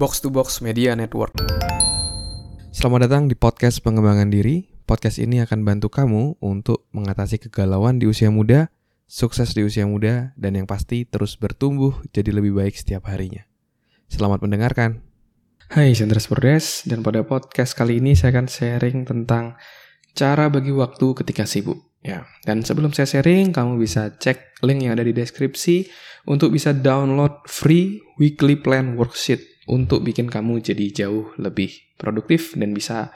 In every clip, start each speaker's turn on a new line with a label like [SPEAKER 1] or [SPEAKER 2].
[SPEAKER 1] Box to Box Media Network. Selamat datang di podcast pengembangan diri. Podcast ini akan bantu kamu untuk mengatasi kegalauan di usia muda, sukses di usia muda, dan yang pasti terus bertumbuh jadi lebih baik setiap harinya. Selamat mendengarkan. Hai, saya Andres Bordes, dan pada podcast kali ini saya akan sharing tentang cara bagi waktu ketika sibuk. Ya, dan sebelum saya sharing, kamu bisa cek link yang ada di deskripsi untuk bisa download free weekly plan worksheet untuk bikin kamu jadi jauh lebih produktif dan bisa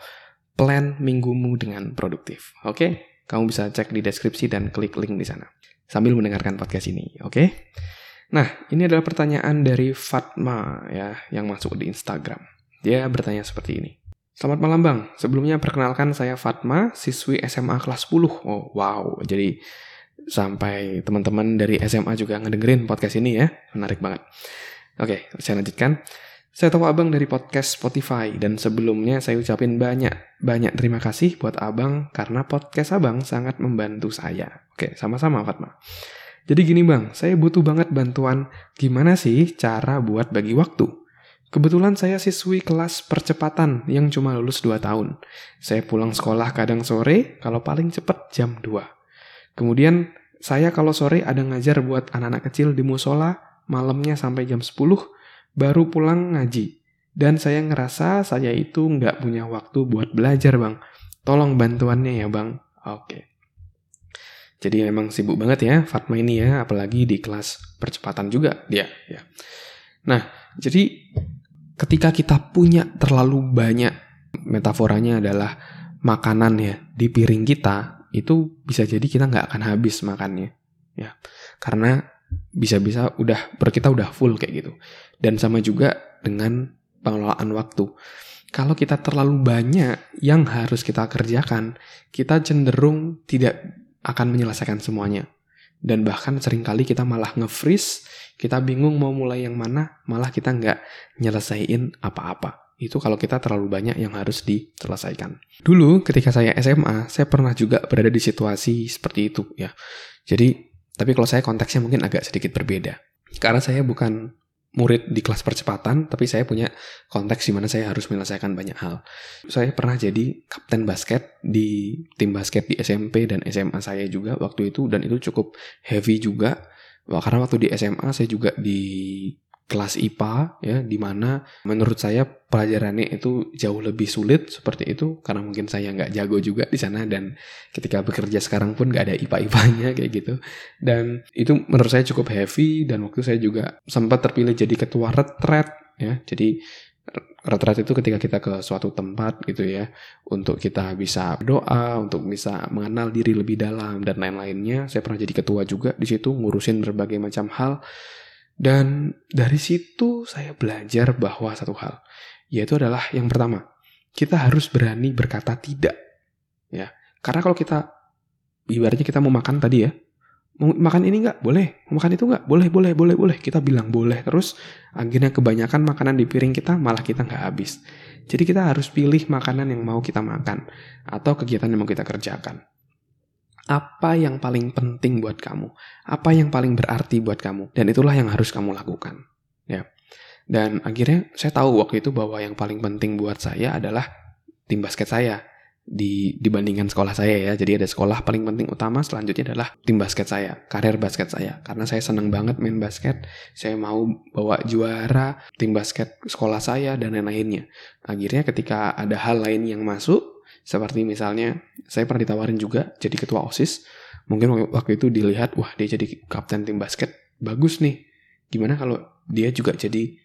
[SPEAKER 1] plan minggumu dengan produktif. Oke? Kamu bisa cek di deskripsi dan klik link di sana sambil mendengarkan podcast ini, oke? Nah, ini adalah pertanyaan dari Fatma ya yang masuk di Instagram. Dia bertanya seperti ini. Selamat malam Bang, sebelumnya perkenalkan saya Fatma, siswi SMA kelas 10. Oh wow, jadi sampai teman-teman dari SMA juga ngedengerin podcast ini ya, menarik banget. Oke, saya lanjutkan. Saya tahu abang dari podcast Spotify dan sebelumnya saya ucapin banyak banyak terima kasih buat abang karena podcast abang sangat membantu saya. Oke, sama-sama Fatma. Jadi gini bang, saya butuh banget bantuan gimana sih cara buat bagi waktu. Kebetulan saya siswi kelas percepatan yang cuma lulus 2 tahun. Saya pulang sekolah kadang sore, kalau paling cepat jam 2. Kemudian saya kalau sore ada ngajar buat anak-anak kecil di musola, malamnya sampai jam 10, baru pulang ngaji. Dan saya ngerasa saya itu nggak punya waktu buat belajar, Bang. Tolong bantuannya ya, Bang. Oke. Jadi memang sibuk banget ya Fatma ini ya, apalagi di kelas percepatan juga dia ya. Nah, jadi ketika kita punya terlalu banyak metaforanya adalah makanan ya di piring kita, itu bisa jadi kita nggak akan habis makannya ya. Karena bisa-bisa udah per kita udah full kayak gitu. Dan sama juga dengan pengelolaan waktu. Kalau kita terlalu banyak yang harus kita kerjakan, kita cenderung tidak akan menyelesaikan semuanya. Dan bahkan sering kali kita malah nge-freeze, kita bingung mau mulai yang mana, malah kita nggak nyelesain apa-apa. Itu kalau kita terlalu banyak yang harus diselesaikan. Dulu ketika saya SMA, saya pernah juga berada di situasi seperti itu ya. Jadi tapi kalau saya konteksnya mungkin agak sedikit berbeda. Karena saya bukan murid di kelas percepatan, tapi saya punya konteks di mana saya harus menyelesaikan banyak hal. Saya pernah jadi kapten basket di tim basket di SMP dan SMA saya juga waktu itu, dan itu cukup heavy juga. Karena waktu di SMA saya juga di kelas IPA ya di mana menurut saya pelajarannya itu jauh lebih sulit seperti itu karena mungkin saya nggak jago juga di sana dan ketika bekerja sekarang pun nggak ada IPA-IPA-nya kayak gitu. Dan itu menurut saya cukup heavy dan waktu saya juga sempat terpilih jadi ketua retret ya. Jadi retret itu ketika kita ke suatu tempat gitu ya untuk kita bisa doa untuk bisa mengenal diri lebih dalam dan lain-lainnya. Saya pernah jadi ketua juga di situ ngurusin berbagai macam hal dan dari situ saya belajar bahwa satu hal, yaitu adalah yang pertama, kita harus berani berkata tidak. Ya, karena kalau kita ibaratnya kita mau makan tadi ya, mau makan ini nggak boleh, mau makan itu nggak boleh, boleh, boleh, boleh. Kita bilang boleh terus, akhirnya kebanyakan makanan di piring kita malah kita nggak habis. Jadi kita harus pilih makanan yang mau kita makan atau kegiatan yang mau kita kerjakan apa yang paling penting buat kamu, apa yang paling berarti buat kamu, dan itulah yang harus kamu lakukan. Ya. Dan akhirnya saya tahu waktu itu bahwa yang paling penting buat saya adalah tim basket saya di dibandingkan sekolah saya ya. Jadi ada sekolah paling penting utama selanjutnya adalah tim basket saya, karir basket saya. Karena saya senang banget main basket, saya mau bawa juara tim basket sekolah saya dan lain-lainnya. Akhirnya ketika ada hal lain yang masuk, seperti misalnya, saya pernah ditawarin juga jadi ketua OSIS. Mungkin waktu itu dilihat, wah dia jadi kapten tim basket. Bagus nih. Gimana kalau dia juga jadi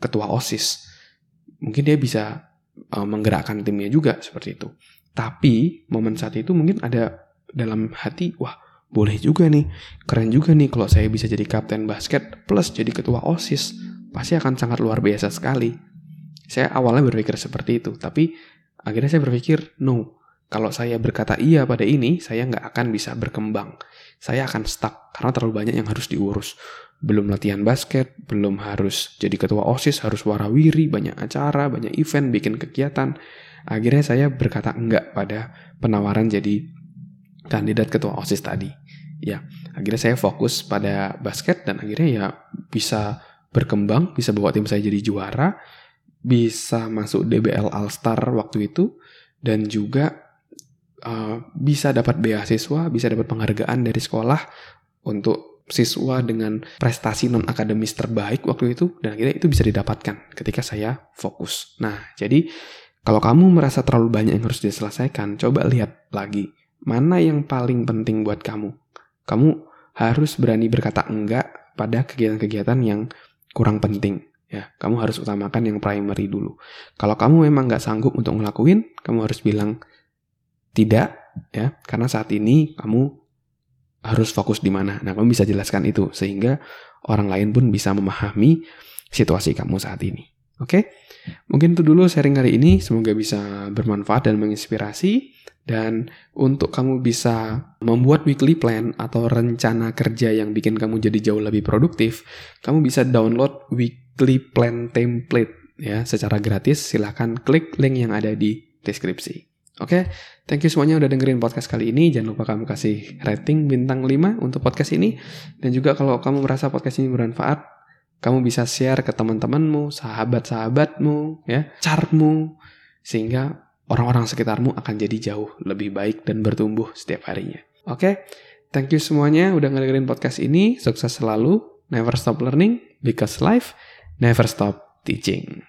[SPEAKER 1] ketua OSIS? Mungkin dia bisa uh, menggerakkan timnya juga seperti itu. Tapi momen saat itu mungkin ada dalam hati, wah boleh juga nih, keren juga nih kalau saya bisa jadi kapten basket plus jadi ketua OSIS. Pasti akan sangat luar biasa sekali. Saya awalnya berpikir seperti itu, tapi Akhirnya saya berpikir, no, kalau saya berkata iya pada ini, saya nggak akan bisa berkembang. Saya akan stuck karena terlalu banyak yang harus diurus. Belum latihan basket, belum harus jadi ketua OSIS, harus warawiri, banyak acara, banyak event, bikin kegiatan. Akhirnya saya berkata enggak pada penawaran jadi kandidat ketua OSIS tadi. Ya, akhirnya saya fokus pada basket dan akhirnya ya bisa berkembang, bisa bawa tim saya jadi juara, bisa masuk DBL All Star waktu itu, dan juga uh, bisa dapat beasiswa, bisa dapat penghargaan dari sekolah untuk siswa dengan prestasi non akademis terbaik waktu itu dan akhirnya itu bisa didapatkan ketika saya fokus. Nah, jadi kalau kamu merasa terlalu banyak yang harus diselesaikan, coba lihat lagi mana yang paling penting buat kamu. Kamu harus berani berkata enggak pada kegiatan-kegiatan yang kurang penting. Ya, kamu harus utamakan yang primary dulu. Kalau kamu memang nggak sanggup untuk ngelakuin, kamu harus bilang tidak, ya, karena saat ini kamu harus fokus di mana. Nah, kamu bisa jelaskan itu sehingga orang lain pun bisa memahami situasi kamu saat ini. Oke? Mungkin itu dulu sharing hari ini, semoga bisa bermanfaat dan menginspirasi. Dan untuk kamu bisa membuat weekly plan atau rencana kerja yang bikin kamu jadi jauh lebih produktif, kamu bisa download weekly plan template ya secara gratis. Silahkan klik link yang ada di deskripsi. Oke, thank you semuanya udah dengerin podcast kali ini. Jangan lupa kamu kasih rating bintang 5 untuk podcast ini. Dan juga kalau kamu merasa podcast ini bermanfaat, kamu bisa share ke teman-temanmu, sahabat-sahabatmu, ya, chartmu, sehingga orang-orang sekitarmu akan jadi jauh lebih baik dan bertumbuh setiap harinya. Oke, okay? thank you semuanya udah ngedengerin podcast ini. Sukses selalu. Never stop learning because life never stop teaching.